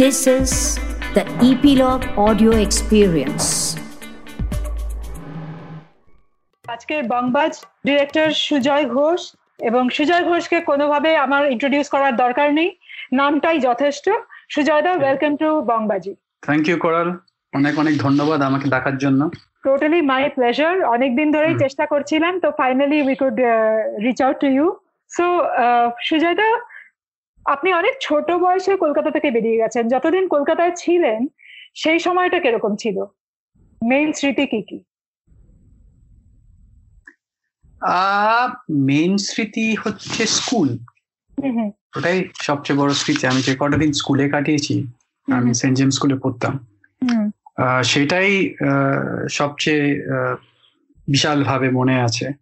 This is the Epilogue Audio Experience. আজকের বংবাজ director Sujoy Ghosh এবং সুজয় ঘোষকে কোনোভাবে আমার ইন্ট্রোডিউস করার দরকার নেই। নামটাই যথেষ্ট। Sujoy da welcome to Bongbaji. Thank you coral অনেক অনেক ধন্যবাদ আমাকে ডাকার জন্য। টোটালি মাই প্লেজার অনেকদিন ধরেই চেষ্টা করছিলাম তো finally we could reach out to you so Sujoy da আপনি অনেক ছোট বয়সে কলকাতা থেকে বেরিয়ে গেছেন। যতদিন কলকাতায় ছিলেন সেই সময়টা কীরকম ছিল? মেইন স্মৃতি কি কি? মেইন স্মৃতি হচ্ছে স্কুল। ওটাই সবচেয়ে বড় স্মৃতি। আমি যে কটা দিন স্কুলে কাটিয়েছি আমি সেন্ট জেমস স্কুলে পড়তাম। আহ, সেটাই আহ, সবচেয়ে আহ, বিশালভাবে মনে আছে।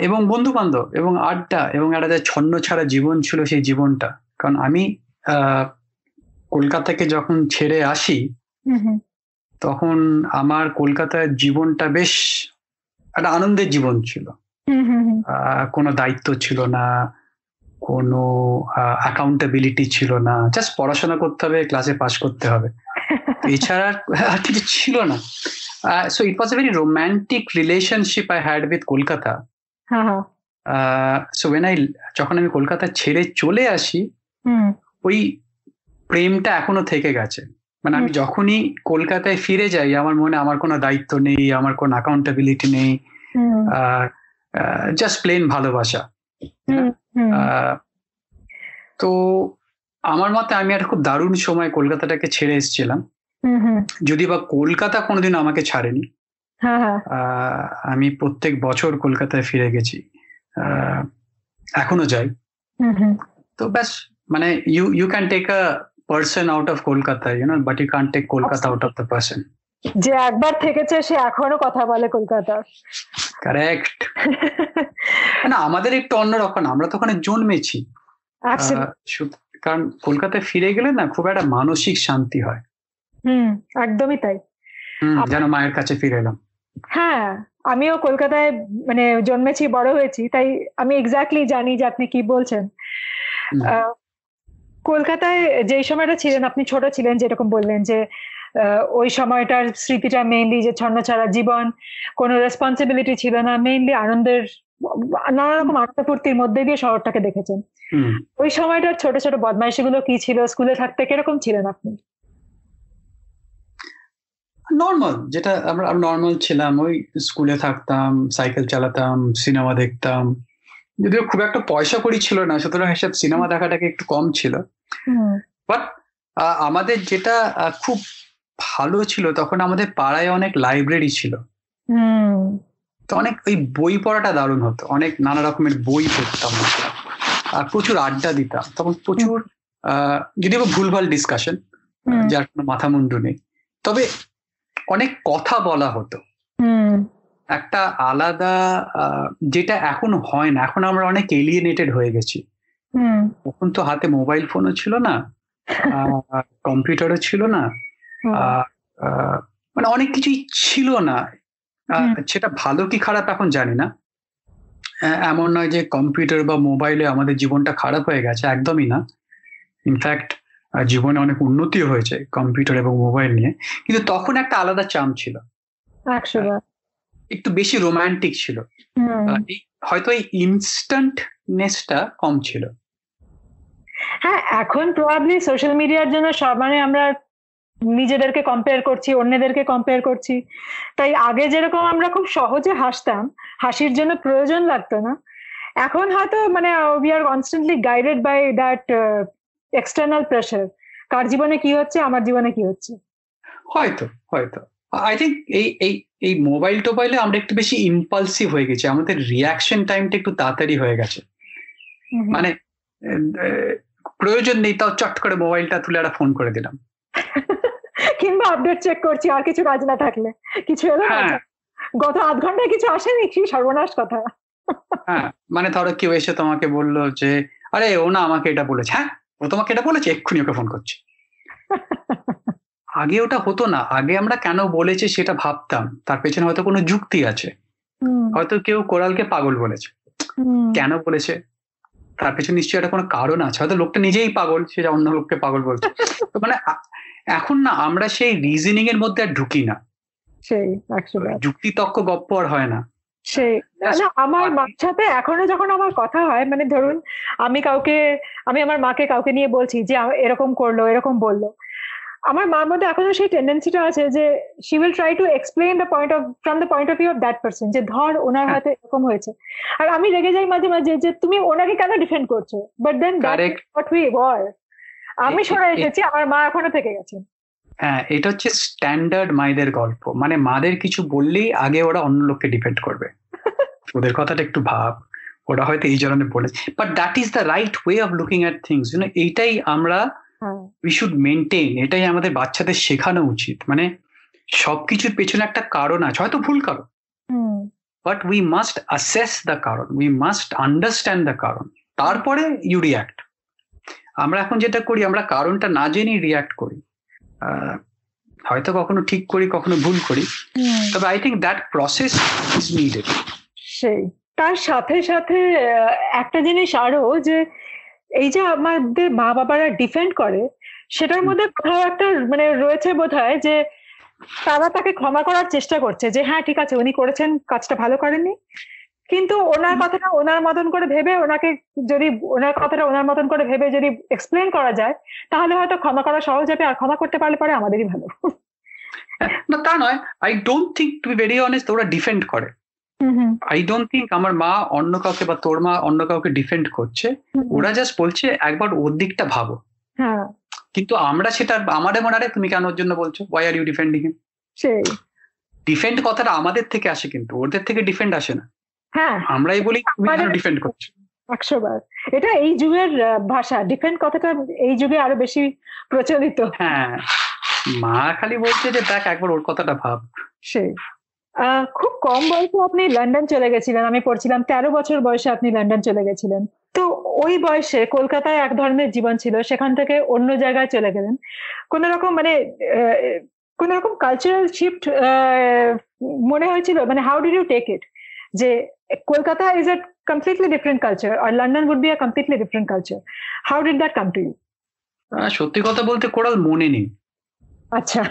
এবং বন্ধু বান্ধব এবং আড্ডা এবং একটা যে ছন্ন ছাড়া জীবন ছিল সেই জীবনটা। কারণ আমি আহ, কলকাতাকে যখন ছেড়ে আসি তখন আমার কলকাতার জীবনটা বেশ একটা আনন্দের জীবন ছিল। কোনো দায়িত্ব ছিল না কোনো অ্যাকাউন্টেবিলিটি ছিল না। জাস্ট পড়াশোনা করতে হবে ক্লাসে পাশ করতে হবে। এছাড়া আর কিছু ছিল না। So it was a very romantic relationship I had with Kolkata হ্যাঁ হ্যাঁ। সো ওয়েন আই যখন আমি কলকাতা ছেড়ে চলে আসি ওই প্রেমটা এখনও থেকে গেছে। মানে আমি যখনই কলকাতায় ফিরে যাই আমার মনে আমার কোনো দায়িত্ব নেই আমার কোনো অ্যাকাউন্টেবিলিটি নেই জাস্ট প্লেন ভালোবাসা। হুম হুম। আহ, তো আমার মতে আমি একটা খুব দারুণ সময় কলকাতাটাকে ছেড়ে এসেছিলাম। যদি বা কলকাতা কোনোদিন আমাকে ছাড়েনি হ্যাঁ হ্যাঁ। আমি প্রত্যেক বছর কলকাতায় ফিরে গেছি। এখনও যাই। তো ব্যাস মানে you you can take a person out of Kolkata you know but you can take Kolkata out of the person যে একবার থেকেছে সে এখনও কথা বলে কলকাতার কারেক্ট না আমাদের একটু অন্যরকম আমরা তো ওখানে জন্মেছি. আহ, কারণ কলকাতায় ফিরে গেলে না খুব একটা মানসিক শান্তি হয়। হুম একদমই তাই। যেন মায়ের কাছে ফিরে এলাম। হ্যাঁ আমিও কলকাতায় মানে জন্মেছি বড় হয়েছি তাই আমি এক্স্যাক্টলি জানি যে আপনি কি বলছেন। কলকাতায় যেই সময়টা ছিলেন আপনি ছোট ছিলেন যেরকম বললেন যে ওই সময়টার স্মৃতিটা মেইনলি যে ছন্ন ছাড়া জীবন কোনো রেসপন্সিবিলিটি ছিল না মেইনলি আনন্দের নানা রকম আনন্দ ফুর্তির মধ্যে দিয়ে শহরটাকে দেখেছেন। ওই সময়টার ছোট ছোট বদমাইশিগুলো কি ছিল স্কুলে থাকতে কীরকম ছিলেন আপনি? নর্মাল যেটা আমরা নর্মাল ছিলাম ওই স্কুলে থাকতাম সাইকেল চালাতাম সিনেমা দেখতাম। যদিও খুব একটা পয়সা করি ছিল না সুতরাং এসব সিনেমা দেখাটাকে একটু কম ছিল। বাট আমাদের যেটা খুব ভালো ছিল তখন আমাদের পাড়ায় অনেক লাইব্রেরি ছিল। হুম। তো অনেক ওই বই পড়াটা দারুণ হতো। অনেক নানা রকমের বই পড়তাম আর প্রচুর আড্ডা দিতাম। তখন প্রচুর আহ, যদিও বা ভুলভাল ডিসকাশন যার কোনো মাথা মুন্ডু নেই। তবে অনেক কথা বলা হতো। একটা আলাদা যেটা এখন হয় না এখন আমরা অনেক এলিয়েনেটেড হয়ে গেছি। তখন তো হাতে মোবাইল ফোনও ছিল না কম্পিউটারও ছিল না মানে অনেক কিছুই ছিল না। সেটা ভালো কি খারাপ এখন জানি না। এমন নয় যে কম্পিউটার বা মোবাইলে আমাদের জীবনটা খারাপ হয়ে গেছে একদমই না। ইনফ্যাক্ট জীবনে অনেক উন্নতি হয়েছে কম্পিউটার এবং মোবাইল নিয়ে। কিন্তু তখন একটা আলাদা চাম ছিল। একটু বেশি রোমান্টিক ছিল। হয়তো এই ইনস্ট্যান্টনেসটা কম ছিল। হ্যাঁ এখন প্রবাবলি সোশ্যাল মিডিয়ার জন্য সব মানে আমরা নিজেদেরকে কম্পেয়ার করছি অন্যদেরকে কম্পেয়ার করছি। তাই আগে যেরকম আমরা খুব সহজে হাসতাম হাসির জন্য প্রয়োজন লাগতো না। এখন হয়তো মানে we are constantly guided by that external pressure কার জীবনে কি হচ্ছে? আমার জীবনে কি হচ্ছে? হয়তো হয়তো। আই থিঙ্ক এই এই এই মোবাইল টোবাইলে আমরা একটু বেশি ইম্পালসিভ হয়ে গেছি। আমাদের রিয়াকশন টাইমটা একটু তাড়াতাড়ি হয়ে গেছে। মানে প্রয়োজন নেই তাও চট করে মোবাইলটা তুলে একটা ফোন করে দিলাম। কিংবা আপডেট চেক করছি আর কিছু কাজ না থাকলে। কিছু এলো না? হ্যাঁ। গত আধ ঘন্টায় কিছু আসেনি? কি সর্বনাশ কথা। হ্যাঁ মানে ধরো কেউ এসে তোমাকে বলল যে আরে ও না আমাকে এটা বলেছে। হ্যাঁ? ও তোমাকে এটা বলেছে এক্ষুনি ওকে ফোন করছে। আগে ওটা হতো না আগে আমরা কেন বলেছে সেটা ভাবতাম তার পেছনে হয়তো কোনো যুক্তি আছে। হয়তো কেউ কোরালকে পাগল বলেছে। কেন বলেছে? তার পেছনে নিশ্চয়ই একটা কোনো কারণ আছে হয়তো লোকটা নিজেই পাগল সে অন্য লোককে পাগল বলছে। তো মানে এখন না আমরা সেই রিজনিং এর মধ্যে আর ঢুকি না। সেই যুক্তি তক্ক গপ্প আর হয় না। সেই না আমার party. মার সাথে এখনও যখন আমার কথা হয় মানে ধরুন আমি কাউকে আমি আমার মাকে কাউকে নিয়ে বলছি যে এরকম করল এরকম বলল আমার মার মধ্যে এখনও সেই টেন্ডেন্সিটা আছে যে she will try to explain the point of from the point of view of that person যে ধর ওনার হ্যাঁ। হয়তো এরকম হয়েছে আর আমি রেগে যাই মাঝে মাঝে যে তুমি ওনাকে কেন ডিফেন্ড করছ but then. What we were আমি সরে এসেছি আমার মা এখনও থেকে গেছে হ্যাঁ এটা হচ্ছে স্ট্যান্ডার্ড মায়েদের গল্প। মানে মাদের কিছু বললেই আগে ওরা অন্য লোককে ডিপেন্ড করবে। ওদের কথাটা একটু ভাব। ওরা হয়তো এই জন্য বলেছে। But that is the right way of looking at things you know এইটাই আমরা উই শুড মেনটেন এটাই আমাদের বাচ্চাদের শেখানো উচিত। মানে সবকিছুর পেছনে একটা কারণ আছে হয়তো ভুল কারণ। But we must assess the কারণ উই মাস্ট আন্ডারস্ট্যান্ড দ্য কারণ। তারপরে ইউ রিয়াক্ট আমরা এখন যেটা করি আমরা কারণটা না জেনেই রিয়াক্ট করি। হয়তো কখনো ঠিক করি কখনো ভুল করি। তবে I think that process is needed সেই। তার সাথে সাথে একটা জিনিস আরও যে এই যে আমাদের মা বাবারা ডিফেন্ড করে সেটার মধ্যে কোথাও একটা মানে রয়েছে বোধহয় যে তারা তাকে ক্ষমা করার চেষ্টা করছে যে হ্যাঁ ঠিক আছে উনি করেছেন কাজটা ভালো করেননি। কিন্তু ওনার কথাটা ওনার মতন করে ভেবে ওনাকে যদি ওনার কথাটা ওনার মতন করে ভেবে যদি এক্সপ্লেন করা যায় তাহলে হয়তো ক্ষমা করা সহজ হবে আর ক্ষমা করতে পারলে পরে আমাদেরই ভালো। না তা নয়। I don't think to be very honest ওরা ডিফেন্ড করে। আই ডোন্ট থিঙ্ক আমার মা অন্য কাউকে বা তোর মা অন্য কাউকে ডিফেন্ড করছে। ওরা জাস্ট বলছে একবার ওর দিকটা ভাবো। হ্যাঁ। কিন্তু আমরা সেটা আমাদের মনে হয় তুমি কেন ওর জন্য বলছো? Why are you defending him সেই। ডিফেন্ড কথাটা আমাদের থেকে আসে কিন্তু ওদের থেকে ডিফেন্ড আসে না। হ্যাঁ আমরাই বলি তুমি কেন ডিফেন্ড করছ? একশো বার এটা এই যুগের ভাষা। ডিফেন্ড কথাটা এই যুগে আরও বেশি প্রচলিত। হ্যাঁ মা খালি বলছে যে দেখ একবার ওর কথাটা ভাব। সেই। খুব কম বয়সে আপনি লন্ডন চলে গেছিলেন। আমি পড়ছিলাম তেরো বছর বয়সে আপনি লন্ডন চলে গেছিলেন। তো ওই বয়সে কলকাতায় এক ধরনের জীবন ছিল সেখান থেকে অন্য জায়গায় চলে গেলেন। কোন রকম মানে কোন রকম কালচারাল শিফট মনে হয়েছিল? মানে how did you take it যে Kolkata is a completely different culture R London would be a completely different culture how did that come to you সত্যি কথা বলতে কোরাল মনে নেই। আচ্ছা।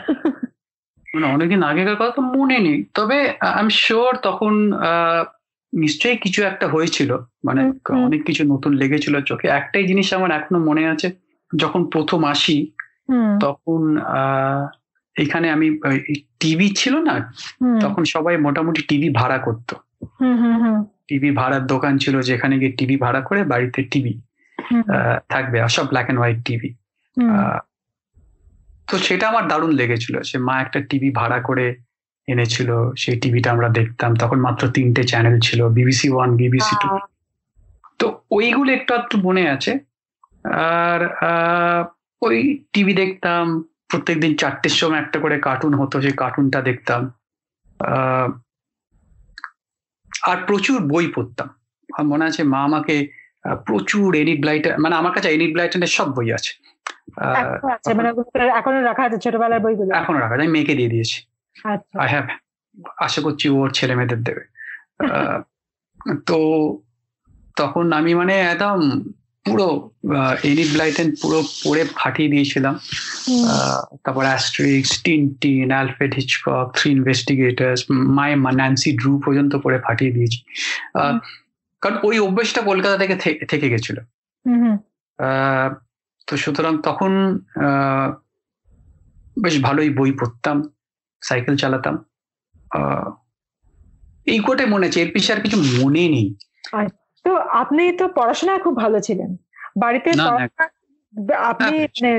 মানে অনেকদিন আগেকার কথা তো মনে নেই। তবে আই এম শিওর তখন নিশ্চয়ই কিছু একটা হয়েছিল। মানে। অনেক কিছু নতুন লেগেছিল চোখে। একটাই জিনিস আমার এখনও মনে আছে যখন প্রথম আসি তখন আহ এখানে আমি টিভি ছিল না? তখন সবাই মোটামুটি টিভি ভাড়া করতো। টিভি ভাড়ার দোকান ছিল যেখানে গিয়ে টিভি ভাড়া করে বাড়িতে টিভি থাকবে আর সব ব্ল্যাক অ্যান্ড হোয়াইট টিভি। তো সেটা আমার দারুণ লেগেছিল। সে মা একটা টিভি ভাড়া করে এনেছিল সেই টিভিটা আমরা দেখতাম। তখন মাত্র তিনটে চ্যানেল ছিল বিবিসি ওয়ান বিবিসি টু তো ওইগুলো একটু একটু মনে আছে। আর আহ, ওই টিভি দেখতাম প্রত্যেকদিন চারটের সময় একটা করে কার্টুন হতো সেই কার্টুনটা দেখতাম। আহ, আর প্রচুর বই পড়তাম। আমার মনে আছে মা আমাকে প্রচুর এনিট ব্লাইটার মানে আমার কাছে এনিট ব্লাইটানের সব বই আছে। এখনও আছে মানে এখনও রাখা আছে ছোটবেলার বইগুলো? এখনও রাখা যায়, আমি মেয়েকে দিয়ে দিয়েছি। আচ্ছা। আই হ্যাভ আশা করছি ওর ছেলে মেয়েদের দেবে। তো তখন আমি মানে একদম পুরো এনিট ব্লাইটেন পুরো পড়ে ফাটিয়ে দিয়েছিলাম। তারপর Asterix Tintin Alfred Hitchcock three investigators my Nancy Drew পর্যন্ত পড়ে ফাটিয়ে দিয়েছি। কারণ ওই অভ্যেসটা কলকাতা থেকে থেকে গেছিল। তো সুতরাং তখন আহ, বেশ ভালোই বই পড়তাম সাইকেল চালাতাম। আহ, এই কোটে মনে আছে? এর পিছিয়ে আর কিছু মনে নেই। তো আপনি তো পড়াশোনায় খুব ভালো ছিলেন। বাড়িতে আপনি মানে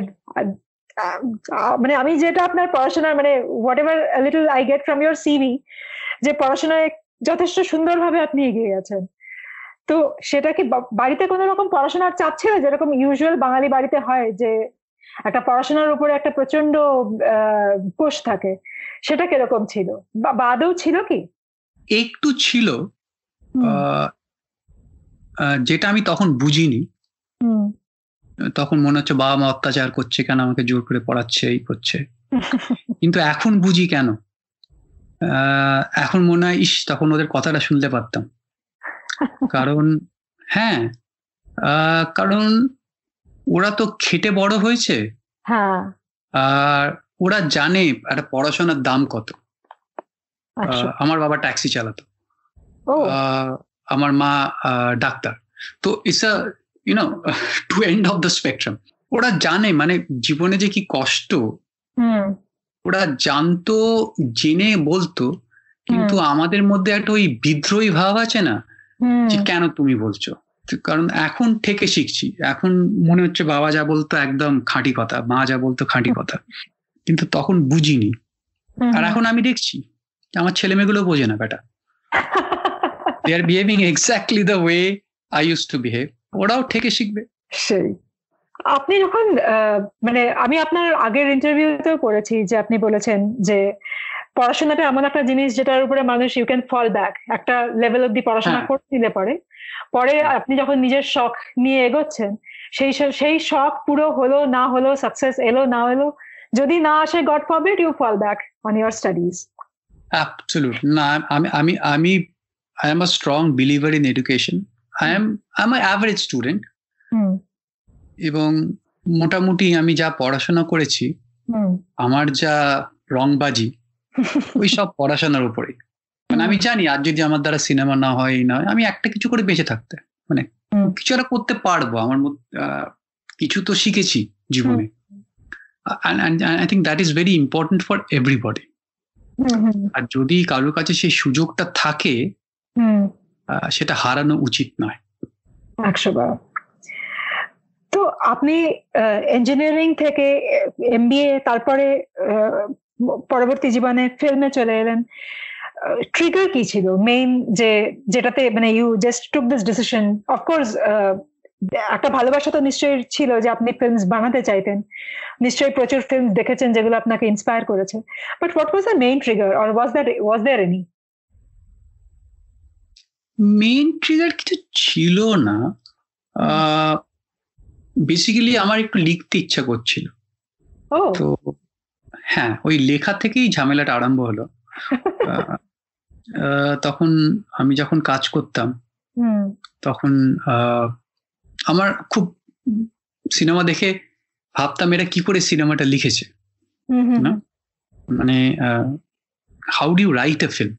আহ, আহ, মানে আমি যেটা আপনার পড়াশোনার মানে whatever little I get from your CV যে পড়াশোনায় যথেষ্ট সুন্দরভাবে আপনি এগিয়ে গেছেন। তো সেটা কি বাড়িতে কোনো রকম পড়াশোনার চাপ ছিল? যেরকম ইউজুয়াল বাঙালি বাড়িতে হয় যে একটা পড়াশোনার উপরে একটা প্রচণ্ড কোষ থাকে সেটা কীরকম ছিল? বা আদৌ ছিল কি? একটু ছিল। যেটা আমি তখন বুঝিনি। তখন মনে হচ্ছে বাবা মা অত্যাচার করছে কেন আমাকে জোর করে পড়াচ্ছে এই করছে। কিন্তু এখন বুঝি কেন? আহ, এখন মনে হয় ইস তখন ওদের কথাটা শুনতে পারতাম। কারণ হ্যাঁ আহ, কারণ ওরা তো খেটে বড় হয়েছে। হ্যাঁ। আর ওরা জানে একটা পড়াশোনার দাম কত। আচ্ছা। আমার বাবা ট্যাক্সি চালাতো। আহ, আমার মা ডাক্তার। তো it's a you know two end of the spectrum ওরা জানে মানে জীবনে যে কি কষ্ট ওরা জানতো জেনে বলতো কিন্তু আমাদের মধ্যে একটা ওই বিদ্রোহী ভাব আছে না যে কেন তুমি বলছো? কারণ এখন থেকে শিখছি। এখন মনে হচ্ছে বাবা যা বলতো একদম খাঁটি কথা মা যা বলতো খাঁটি কথা। কিন্তু তখন বুঝিনি। আর এখন আমি দেখছি আমার ছেলে মেয়েগুলো বোঝে না বেটা they are behaving exactly the way I use to behave ওরাও থেকে শিখবে। সেই। আপনি যখন মানে আমি আপনার আগের ইন্টারভিউতেও পড়েছি যে আপনি বলেছেন যে পড়াশোনাটা এমন একটা জিনিস যেটার উপরে মানুষ ইউ ক্যান ফল ব্যাক একটা লেভেল অব্দি পড়াশোনা। করে দিলে পরে। পরে আপনি যখন নিজের শখ নিয়ে এগোচ্ছেন সেই সেই শখ পুরো হলো না হলো সাকসেস এলো না এলো যদি না আসে God forbid you fall back on your studies absolute না আমি আমি আমি am a strong believer in education I am I am average student hmm. এবং মোটামুটি আমি যা পড়াশোনা করেছি আমার যা রংবাজি ওই সব পড়াশোনার উপরেই। মানে আমি জানি আর যদি আমার দ্বারা সিনেমা না হয় এই না হয়, আমি একটা কিছু করে বেঁচে থাকতে। মানে। কিছু একটা করতে পারব আমার কিছু তো শিখেছি জীবনে। I think that is very important for everybody আর যদি কারোর কাছে সেই সুযোগটা থাকে সেটা হারানো উচিত নয়। একশো বার। তো আপনি ইঞ্জিনিয়ারিং থেকে এমবিএ তারপরে পরবর্তী জীবনে ফিল্মে চলে এলেন। ট্রিগার কি ছিল? মেইন যে যেটাতে মানে you just took this decision of course একটা ভালোবাসা তো নিশ্চয়ই ছিল যে আপনি ফিল্মস বানাতে চাইতেন। নিশ্চয়ই প্রচুর ফিল্ম দেখেছেন যেগুলো আপনাকে ইন্সপায়ার করেছে। But what was the main trigger or was that was there any main trigger কিছু ছিল না। বেসিক্যালি আমার একটু লিখতে ইচ্ছা করছিল। তো হ্যাঁ ওই লেখা থেকেই ঝামেলাটা আরম্ভ হলো। তখন আমি যখন কাজ করতাম তখন আহ, আমার খুব সিনেমা দেখে ভাবতাম এরা কি করে সিনেমাটা লিখেছে? মানে how do write a film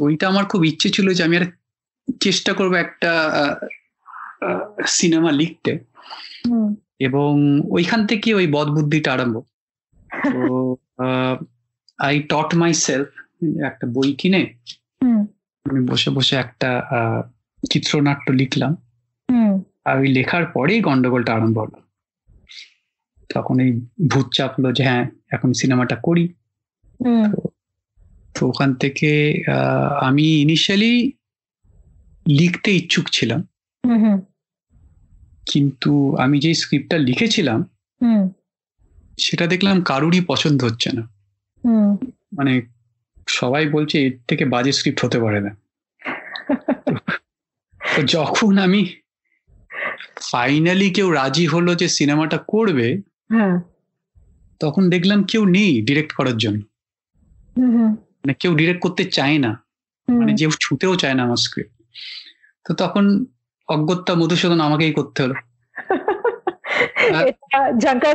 তো ওইটা আমার খুব ইচ্ছে ছিল যে আমি আর চেষ্টা করব একটা সিনেমা লিখতে। এবং ওইখান থেকে ওই বদ বুদ্ধিটা আরম্ভ। তো আই টট মাই সেলফ একটা বই কিনে। আমি বসে বসে একটা আহ, চিত্রনাট্য লিখলাম। আর ওই লেখার পরেই গন্ডগোলটা আরম্ভ হলো। তখন এই ভূত চাপলো যে হ্যাঁ এখন সিনেমাটা করি। তো ওখান থেকে আহ, আমি ইনিশিয়ালি লিখতে ইচ্ছুক ছিলাম। কিন্তু আমি যে স্ক্রিপ্টটা লিখেছিলাম সেটা দেখলাম কারুরই পছন্দ হচ্ছে না। মানে সবাই বলছে এর থেকে বাজে স্ক্রিপ্ট হতে পারে না। যখন আমি ফাইনালি কেউ রাজি হলো যে সিনেমাটা করবে হ্যাঁ। তখন দেখলাম কেউ নেই ডিরেক্ট করার জন্য। মানে কেউ ডিরেক্ট করতে চায় না। মানে যে ছুতেও চায় না আমার স্ক্রিপ্ট তো তখন অজ্ঞতা মধুসূদন আমাকেই করতে হলো।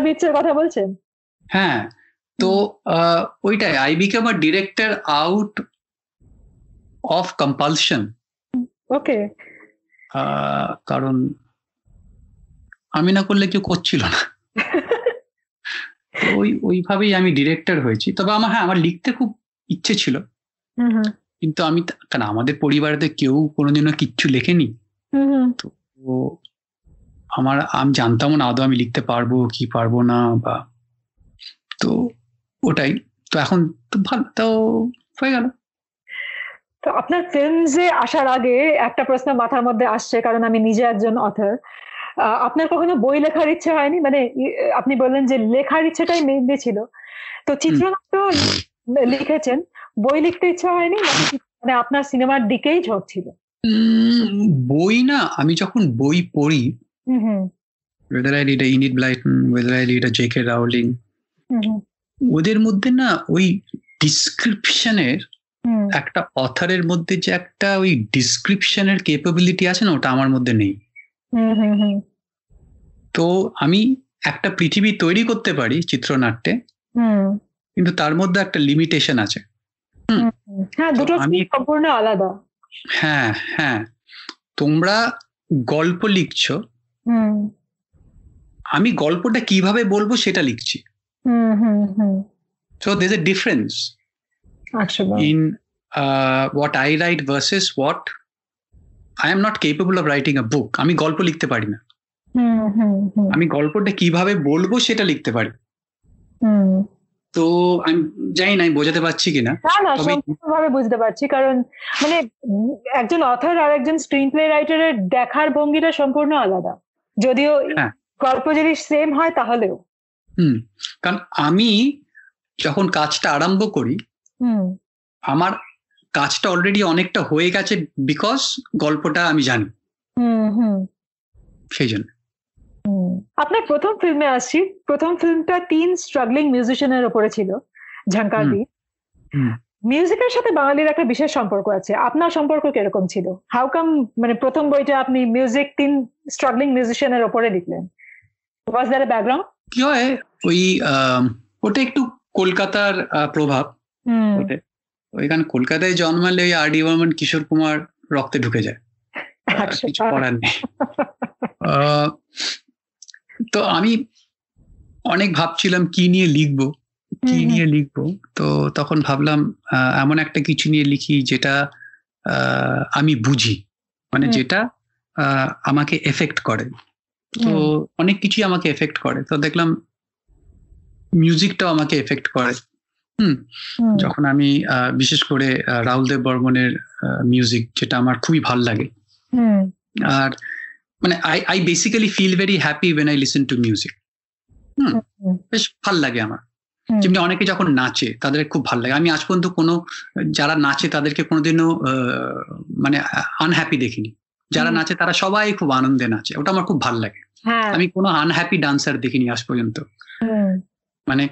বিটসের কথা বলছেন? হ্যাঁ। তো ওইটাই। I become a director out of compulsion okay. কারণ আমি না করলে কেউ করছিল না। ওই ওইভাবেই আমি ডিরেক্টর হয়েছি। তবে আমার হ্যাঁ আমার লিখতে খুব ইচ্ছে ছিল। কিন্তু আমি কারণ আমাদের পরিবারেতে কেউ কোনোদিনও কিচ্ছু লেখেনি? তো আমার আমি জানতাম না আদৌ আমি লিখতে পারব কি পারব না বা তো ওটাই। তো এখন তো ভালো তো হয়ে গেল। তো আপনার ফিল্মসে আসার আগে একটা প্রশ্ন মাথার মধ্যে আসছে কারণ আমি নিজে একজন অথর আপনার কখনো বই লেখার ইচ্ছে হয়নি? মানে আপনি বললেন যে লেখার ইচ্ছেটাই মেইনলি ছিল। তো চিত্রনাট্য লিখেছেন। বই লিখতে ইচ্ছা হয়নি মানে আপনার সিনেমার দিকেই ঝোঁক ছিল? উম, বই না আমি যখন বই পড়ি whether I read a Enid Blyton, whether I read a J.K. Rowling, ওদের মধ্যে না ওই ডিসক্রিপশনের একটা অথারের মধ্যে যে একটা ওই ডিসক্রিপশনের কেপাবিলিটি আছে না ওটা আমার মধ্যে নেই। তো আমি একটা পৃথিবী তৈরি করতে পারি চিত্রনাট্যে। কিন্তু তার মধ্যে একটা লিমিটেশন আছে। হ্যাঁ দুটো আমি- সম্পূর্ণ আলাদা। হ্যাঁ হ্যাঁ। তোমরা গল্প লিখছো। আমি গল্পটা কীভাবে বলব সেটা লিখছি। So there a difference uh, what I write versus what I am not capable of writing a book. আমি গল্প লিখতে পারি না। আমি গল্পটা কীভাবে বলব সেটা লিখতে পারি। তো আমি জানি না আমি বোঝাতে পারছি কিনা। না না সম্পূর্ণভাবে বুঝতে পারছি কারণ মানে একজন অথর আর একজন স্ক্রিন প্লে রাইটারের দেখার ভঙ্গিটা সম্পূর্ণ আলাদা। যদিও হ্যাঁ। গল্প যদি সেম হয় তাহলেও। হুম কারণ আমি যখন কাজটা আরম্ভ করি হুম। আমার কাজটা অলরেডি অনেকটা হয়ে গেছে বিকজ গল্পটা আমি জানি। হুম হুম। সেই জন্য। আপনার প্রথম ফিল্মে আসছি প্রথম ফিল্মটা তিন স্ট্রাগলিং মিউজিশিয়ানের উপরে ছিল ঝঙ্কার। দি। মিউজিকের সাথে বাঙালির একটা বিশেষ সম্পর্ক আছে। আপনার সম্পর্ক কীরকম ছিল? হাউ কাম মানে প্রথম বইটা আপনি মিউজিক তিন স্ট্রাগলিং মিউজিশিয়ানের উপরে লিখলেন? ওয়াজ দ্যার ব্যাকগ্রাউন্ড কি হয় ওই ওটা একটু কলকাতার প্রভাব। ওইখানে কলকাতায় জন্মালে ওই আর ডি বর্মন কিশোর কুমার রক্তে ঢুকে যায়। আচ্ছা। কিছু করার নেই। তো আমি অনেক ভাবছিলাম কি নিয়ে লিখব কি। নিয়ে লিখব। তো তখন ভাবলাম এমন একটা কিছু নিয়ে লিখি যেটা আমি বুঝি। মানে যেটা আমাকে এফেক্ট করে। তো অনেক কিছুই আমাকে এফেক্ট করে। তো দেখলাম মিউজিকটাও আমাকে এফেক্ট করে। হুম? যখন আমি আহ, বিশেষ করে রাহুল দেব বর্মনের মিউজিক যেটা আমার খুবই ভালো লাগে। আর মানে I I basically feel very happy when I listen to music hmm. বেশ ভালো লাগে আমার। যেমনি অনেকে যখন নাচে তাদের খুব ভালো লাগে। আমি আজ পর্যন্ত কোনো যারা নাচে তাদেরকে কোনোদিনও মানে আনহ্যাপি দেখিনি। যারা নাচে তারা সবাই খুব আনন্দে নাচে। ওটা আমার খুব ভালো লাগে। হ্যাঁ। আমি কোনো আনহ্যাপি ডান্সার দেখিনি আজ পর্যন্ত। মানে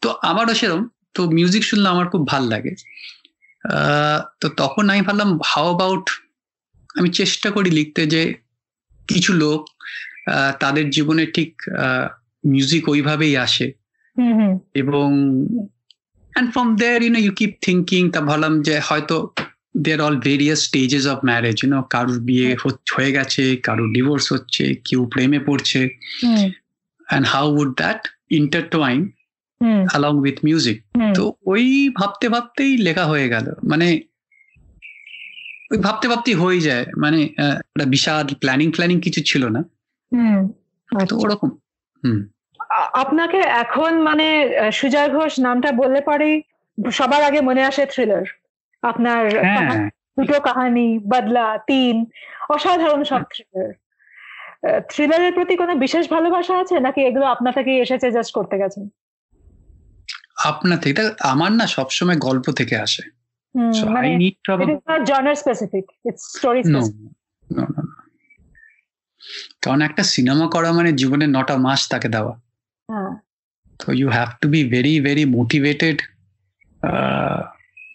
তো আমারও সেরকম তো মিউজিক শুনলে আমার খুব ভালো লাগে। আহ, তো তখন আমি ভাবলাম হাউ অ্যাবাউট আমি চেষ্টা করি লিখতে যে কিছু লোক তাদের জীবনে ঠিক মিউজিক ওইভাবেই আসে। এবং and from there you know you keep thinking তা ভাবলাম যে হয়তো they're all various stages of marriage you know কারুর বিয়ে হয়ে গেছে কারুর ডিভোর্স হচ্ছে কেউ প্রেমে পড়ছে। And how would that intertwine with music? Hmm. তো ওই ভাবতে ভাবতেই লেখা হয়ে গেল। মানে ওই ভাবতে ভাবতেই হয়ে যায়। মানে একটা বিশাল প্ল্যানিং প্ল্যানিং কিছু ছিল না। হুম, তো আচ্ছা। ওরকম হুম। আপনাকে এখন মানে সুজয় ঘোষ নামটা বললে পরেই সবার আগে মনে আসে থ্রিলার আপনার হ্যাঁ। দুটো কাহানি বদলা তিন অসাধারণ সব থ্রিলার থ্রিলারের প্রতি কোনো বিশেষ ভালোবাসা আছে? নাকি এগুলো আপনা থেকেই এসেছে জাস্ট করতে গেছেন? আপনার থেকে এটা আমার না সবসময় গল্প থেকে আসে। সো মানে need to it is not genre specific it's story specific. কারণ একটা সিনেমা করা মানে জীবনে নটা মাস তাকে দেওয়া। তো you have to be very very motivated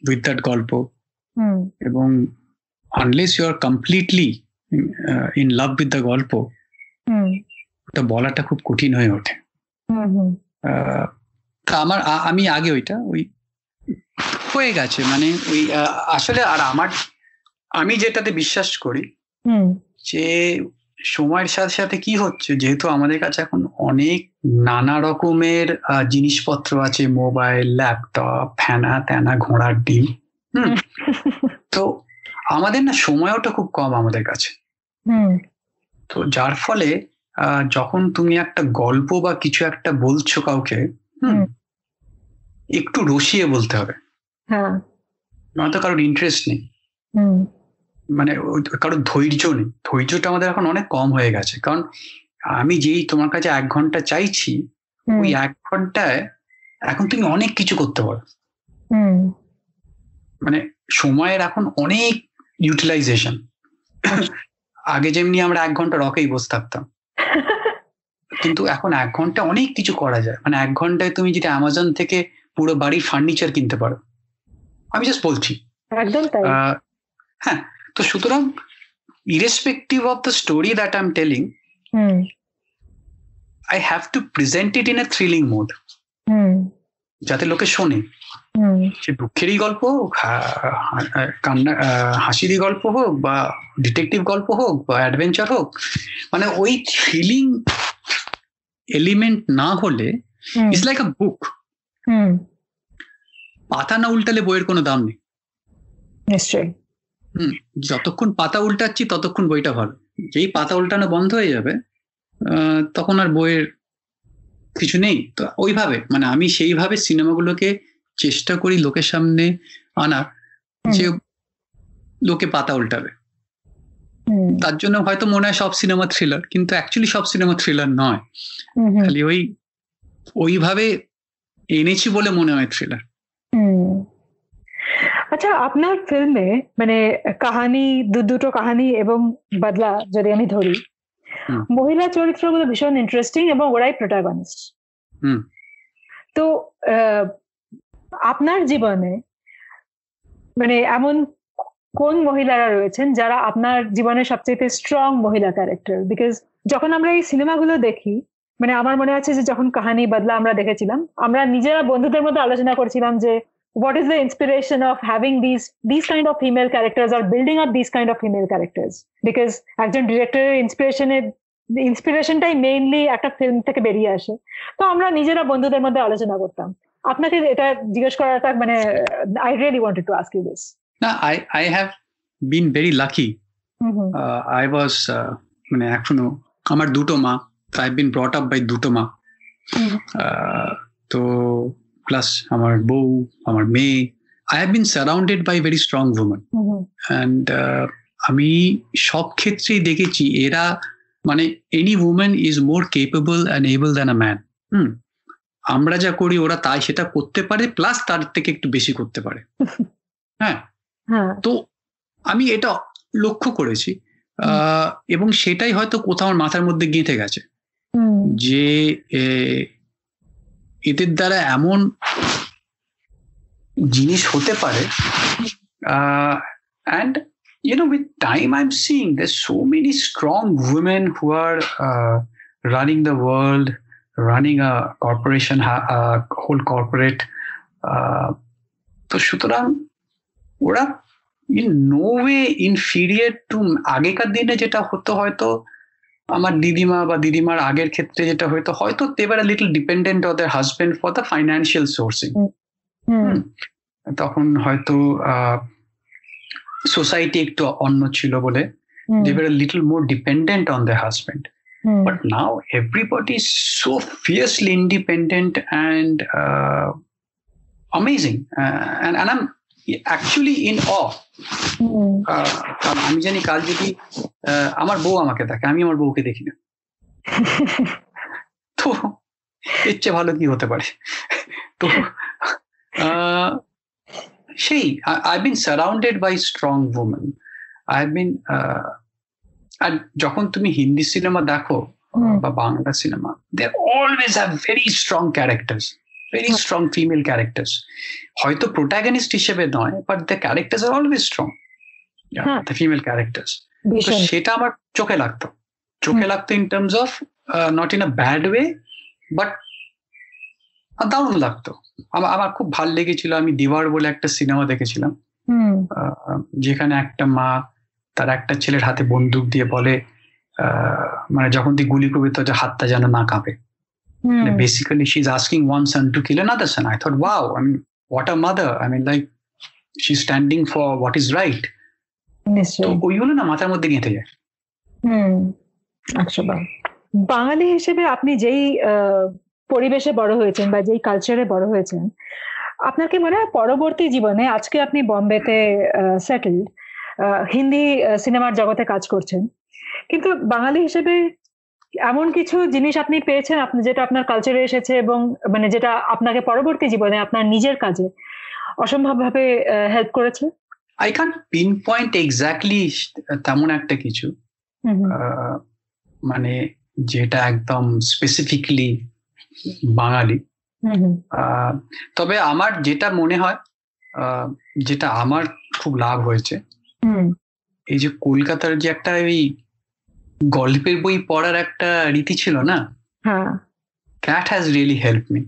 with that গল্প। এবং unless you are completely in love with the গল্প ওটা বলাটা খুব কঠিন হয়ে ওঠে। আমার আমি আগে ওইটা ওই হয়ে গেছে। মানে ওই আসলে আর আমার আমি যেটাতে বিশ্বাস করি যে সময়ের সাথে সাথে কি হচ্ছে যেহেতু আমাদের কাছে এখন অনেক নানা রকমের জিনিসপত্র আছে মোবাইল ল্যাপটপ ফ্যানা ত্যানা ঘোড়ার ডিম হুম। তো আমাদের না সময়টা খুব কম আমাদের কাছে। তো যার ফলে আহ, যখন তুমি একটা গল্প বা কিছু একটা বলছো কাউকে হুম। একটু রসিয়ে বলতে হবে। হ্যাঁ। নয়তো কারোর ইন্টারেস্ট নেই। মানে কারোর ধৈর্য নেই। ধৈর্যটা আমাদের এখন অনেক কম হয়ে গেছে। কারণ আমি যেই তোমার কাছে এক ঘণ্টা চাইছি ওই এক ঘন্টায় এখন তুমি অনেক কিছু করতে পারো। মানে সময়ের এখন অনেক ইউটিলাইজেশন আগে যেমনি আমরা এক ঘণ্টা রকেই বসে থাকতাম। কিন্তু এখন এক ঘণ্টা অনেক কিছু করা যায়। মানে এক ঘন্টায় তুমি যদি অ্যামাজন থেকে পুরো বাড়ির ফার্নিচার কিনতে পারো আমি জাস্ট বলছি। একদম তাই। হ্যাঁ তো সুতরাং irrespective of the story that I'm telling, hmm. I have to present it in a thrilling mode. হুম। যাতে লোকে শোনে। সে দুঃখেরই গল্প হোক কান্না হাসিরই গল্প হোক বা ডিটেকটিভ গল্প হোক বা অ্যাডভেঞ্চার হোক মানে ওই থ্রিলিং এলিমেন্ট না হলে ইটস লাইক আ বুক হুম। পাতা না উল্টালে বইয়ের কোনো দাম নেই। নিশ্চয়ই। হুম যতক্ষণ পাতা উল্টাচ্ছি ততক্ষণ বইটা ভালো। যেই পাতা উল্টানো বন্ধ হয়ে যাবে তখন আর বইয়ের কিছু নেই। তো ওইভাবে মানে আমি সেইভাবে সিনেমাগুলোকে চেষ্টা করি লোকের সামনে আনার যে লোকে পাতা উল্টাবে। তার জন্য হয়তো মনে হয় সব সিনেমা থ্রিলার কিন্তু অ্যাকচুয়ালি সব সিনেমা থ্রিলার নয়। খালি ওই ওইভাবে এনেছি বলে মনে হয় থ্রিলার। আচ্ছা আপনার ফিল্মে মানে কাহানি দু দুটো কাহানি এবং বদলা যদি আমি ধরি। মহিলা চরিত্রগুলো ভীষণ ইন্টারেস্টিং এবং ওরাই প্রোটাগনিস্ট। তো আপনার জীবনে মানে এমন কোন মহিলারা রয়েছেন যারা আপনার জীবনের সবচেয়ে স্ট্রং মহিলা ক্যারেক্টার বিকজ যখন আমরা এই সিনেমাগুলো দেখি মানে আমার মনে আছে যে যখন কাহানি বদলা আমরা দেখেছিলাম আমরা নিজেরা বন্ধুদের মধ্যে আলোচনা করছিলাম যে what is the inspiration of having these these kind of female characters or building up these kind of female characters? Because একজন ডিরেক্টরের ইন্সপিরেশনের ইন্সপিরেশনটাই মেইনলি একটা ফিল্ম থেকে বেরিয়ে আসে। তো আমরা নিজেরা বন্ধুদের মধ্যে আলোচনা করতাম। আপনাকে এটা জিজ্ঞেস করাটা মানে I really wanted to ask you this না I I have been very lucky I was মানে এখনও আমার দুটো মা। I been brought up by দুটো মা। আহ, তো প্লাস আমার বউ আমার মেয়ে। I have been surrounded by very strong women and আমি সব ক্ষেত্রেই দেখেছি এরা মানে any women is more capable and able than a man hmm. আমরা যা করি ওরা তাই সেটা করতে পারে প্লাস তার থেকে একটু বেশি করতে পারে। হ্যাঁ। হ্যাঁ। তো আমি এটা লক্ষ্য করেছি। আহ, এবং সেটাই হয়তো কোথাও মাথার মধ্যে গেঁথে গেছে। যে এদের দ্বারা এমন জিনিস হতে পারে and you know with time I am seeing they strong women who are running the world running a corporation whole corporate তো সুতরাং ওরা in no way inferior to আগেকার দিনে যেটা হতো হয়তো আমার দিদিমা বা দিদিমার আগের ক্ষেত্রে যেটা হয়তো হয়তো দেবার little dependent of their husband for the financial sourcing তখন হয়তো সোসাইটি একটু অন্য ছিল বলে were a little more dependent on their husband. Hmm. But now everybody is so fiercely independent and uh, awe. Hmm. Uh, আমি জানি কাল যদি আমার বউ আমাকে দেখে আমি আমার বউকে দেখি না। তো এর চেয়ে ভালো কি হতে পারে? তো সেই I been surrounded by strong women I been আর যখন তুমি হিন্দি সিনেমা দেখো বা Bangla cinema they always have very strong characters very strong female characters হয়তো প্রোটাগনিস্ট হিসেবে নয় but the characters are always strong. The female characters তো সেটা আমার চোখে লাগতো। চোখে লাগতো in terms of not in a bad way but দারুণ লাগতো। আমার আমার খুব ভালো লেগেছিল। আমি দিওয়ার বলে একটা সিনেমা দেখেছিলাম। যেখানে একটা মা তার একটা ছেলের হাতে বন্দুক দিয়ে বলে আহ, মানে যখন তুই গুলি করবি তো হাতটা যেন না কাঁপে। Basically she is asking one son to kill another son I thought wow I mean what a mother I mean like she standing for what is right তো ওইগুলো না মাথার মধ্যে গেঁথে যায় হুম একশো বাঙালি হিসেবে আপনি যেই পরিবেশে বড় হয়েছেন বা যেই কালচারে বড় হয়েছেন আপনার কি মনে হয় পরবর্তী জীবনে আজকে আপনি বম্বেতে সেটেলড হিন্দি সিনেমার জগতে কাজ করছেন কিন্তু বাঙালি হিসেবে এমন কিছু জিনিস আপনি পেয়েছেন আপনি যেটা আপনার কালচারে এসেছে এবং মানে যেটা আপনাকে পরবর্তী জীবনে আপনার নিজের কাজে অসম্ভবভাবে হেল্প করেছে? I can pinpoint exactly তেমন একটা কিছু। মানে যেটা একদম স্পেসিফিকলি বাঙালি। তবে আমার যেটা মনে হয় আহ, যেটা আমার খুব লাভ হয়েছে এই যে কলকাতার যে একটা ওই গল্পের বই পড়ার একটা রীতি ছিল না? হ্যাঁ। That has really help me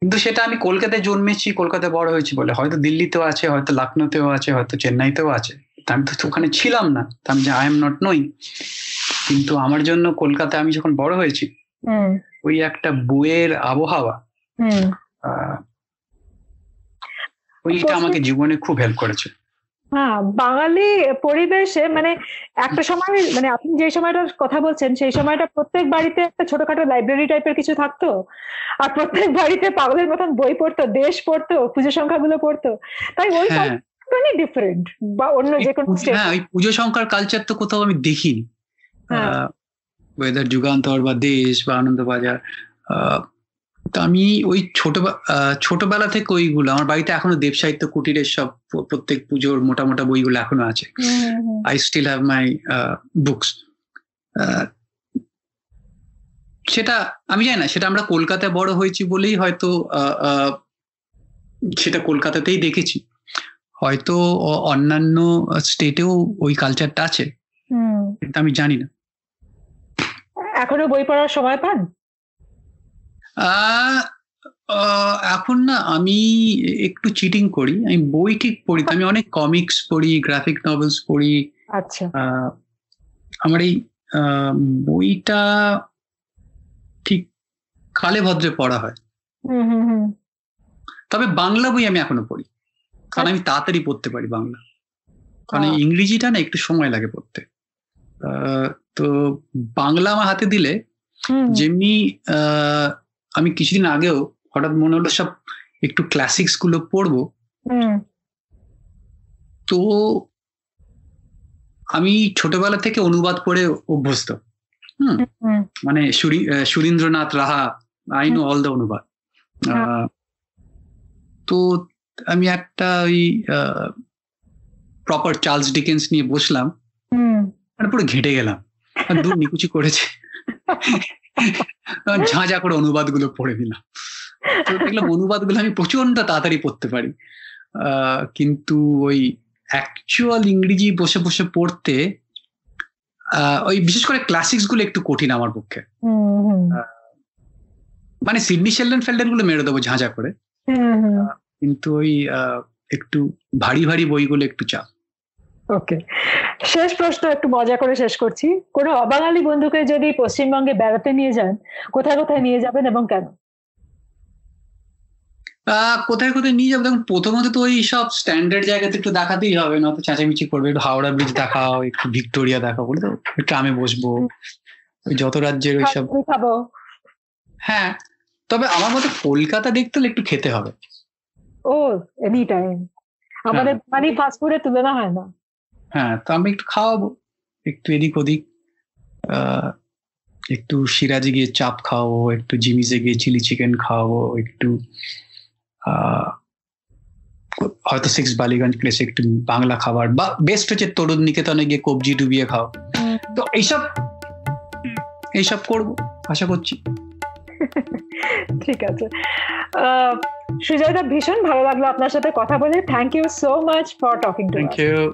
কিন্তু সেটা আমি কলকাতায় জন্মেছি কলকাতায় বড় হয়েছি বলে। হয়তো দিল্লিতেও আছে হয়তো লখনৌতেও আছে হয়তো চেন্নাইতেও আছে। আমি তো ওখানে ছিলাম না। আমি আই এম নট নই কিন্তু আমার জন্য কলকাতায় আমি যখন বড় হয়েছি ওই একটা বইয়ের আবহাওয়া ওইটা আমাকে জীবনে খুব হেল্প করেছে। হ্যাঁ বাঙালি পরিবেশে মানে একটা সময় মানে আপনি যে সময়টার কথা বলছেন সেই সময়টা প্রত্যেক বাড়িতে একটা ছোটখাটো লাইব্রেরি টাইপের কিছু থাকতো। আর প্রত্যেক বাড়িতে পাগলের মতন বই পড়তো দেশ পড়তো পুজো সংখ্যাগুলো পড়তো। তাই ওই হ্যাঁ। কালচারটা ডিফারেন্ট বা অন্য যে কোনো হ্যাঁ ওই পুজো সংখ্যার কালচার তো কোথাও আমি দেখিনি। হ্যাঁ। ওয়েদার যুগান্তর বা দেশ বা আনন্দবাজার আহ, তো আমি ওই ছোট ছোটবেলা থেকে ওইগুলো আমার বাড়িতে এখনও দেব সাহিত্য কুটিরের সব প্রত্যেক পুজোর মোটা মোটা বইগুলো এখনও আছে। I still have my books সেটা আমি জানি না সেটা আমরা কলকাতায় বড় হয়েছি বলেই হয়তো সেটা কলকাতাতেই দেখেছি। হয়তো অন্যান্য স্টেটেও ওই কালচারটা আছে। কিন্তু আমি জানি না। এখনও বই পড়ার সময় পান? এখন না আমি একটু চিটিং করি। আমি বই ঠিক পড়ি। আমি অনেক কমিক্স পড়ি গ্রাফিক নভেলস পড়ি। আচ্ছা। আমার এই বইটা ঠিক কালে ভদ্রে পড়া হয়। তবে বাংলা বই আমি এখনও পড়ি। কারণ আমি তাড়াতাড়ি পড়তে পারি বাংলা। কারণ ইংরেজিটা না একটু সময় লাগে পড়তে। আহ, তো বাংলা আমার হাতে দিলে যেমনি আহ, আমি কিছুদিন আগেও হঠাৎ মনে হলো সব একটু ক্লাসিক্সগুলো পড়ব। তো আমি ছোটবেলা থেকে অনুবাদ পড়ে অভ্যস্ত। হুম। মানে Surindranath Raha I know all the অনুবাদ। আহ, তো আমি একটা ওই প্রপার চার্লস ডিকেন্স নিয়ে বসলাম। হুম। পুরো ঘেটে গেলাম। দূর নিকুচি করেছে। ঝাঁঝা করে অনুবাদগুলো পড়ে নিলাম। তো দেখলাম অনুবাদগুলো আমি প্রচণ্ড তাড়াতাড়ি পড়তে পারি। কিন্তু ওই অ্যাকচুয়াল ইংরেজি বসে বসে পড়তে ওই বিশেষ করে ক্লাসিক্সগুলো একটু কঠিন আমার পক্ষে। মানে সিডনি শেলডন ফেল্ডেনগুলো মেরে দেবো ঝাঁঝা করে। কিন্তু ওই একটু ভারী ভারী বইগুলো একটু চাপ। ওকে শেষ প্রশ্ন একটু মজা করে শেষ করছি। কোনো অবাঙালি বন্ধুকে যদি পশ্চিমবঙ্গে বেড়াতে নিয়ে যান কোথায় কোথায় নিয়ে যাবেন এবং কেন? কোথায় কোথায় নিয়ে যাব? দেখুন প্রথমত তো ওই সব স্ট্যান্ডার্ড জায়গাতে একটু দেখাতেই হবে না তো চেঁচামেচি করবে। একটু হাওড়া ব্রিজ দেখাও একটু ভিক্টোরিয়া দেখাও বলে তো ট্রামে বসবো ওই যত রাজ্যের ওই সব হ্যাঁ তবে আমার মতে কলকাতা দেখতে হলে একটু খেতে হবে। ও এনি টাইম আমাদের মানে ফাস্টফুডের তুলনা হয় না। হ্যাঁ তো আমি একটু খাওয়াবো। একটু এদিক ওদিক একটু সিরাজে গিয়ে চাপ খাওয়াবো একটু জিমিসে গিয়ে চিলি চিকেন খাওয়াবো একটু হয়তো সিক্স বালিগঞ্জ প্লেসে একটু বাংলা খাবার বা বেস্ট হচ্ছে তরুণ নিকেতনে গিয়ে কবজি ডুবিয়ে খাও তো এইসব এইসব করব আশা করছি। ঠিক আছে। আহ, সুজয়দা ভীষণ ভালো লাগল আপনার সাথে কথা বলে। Thank you so much for talking to thank you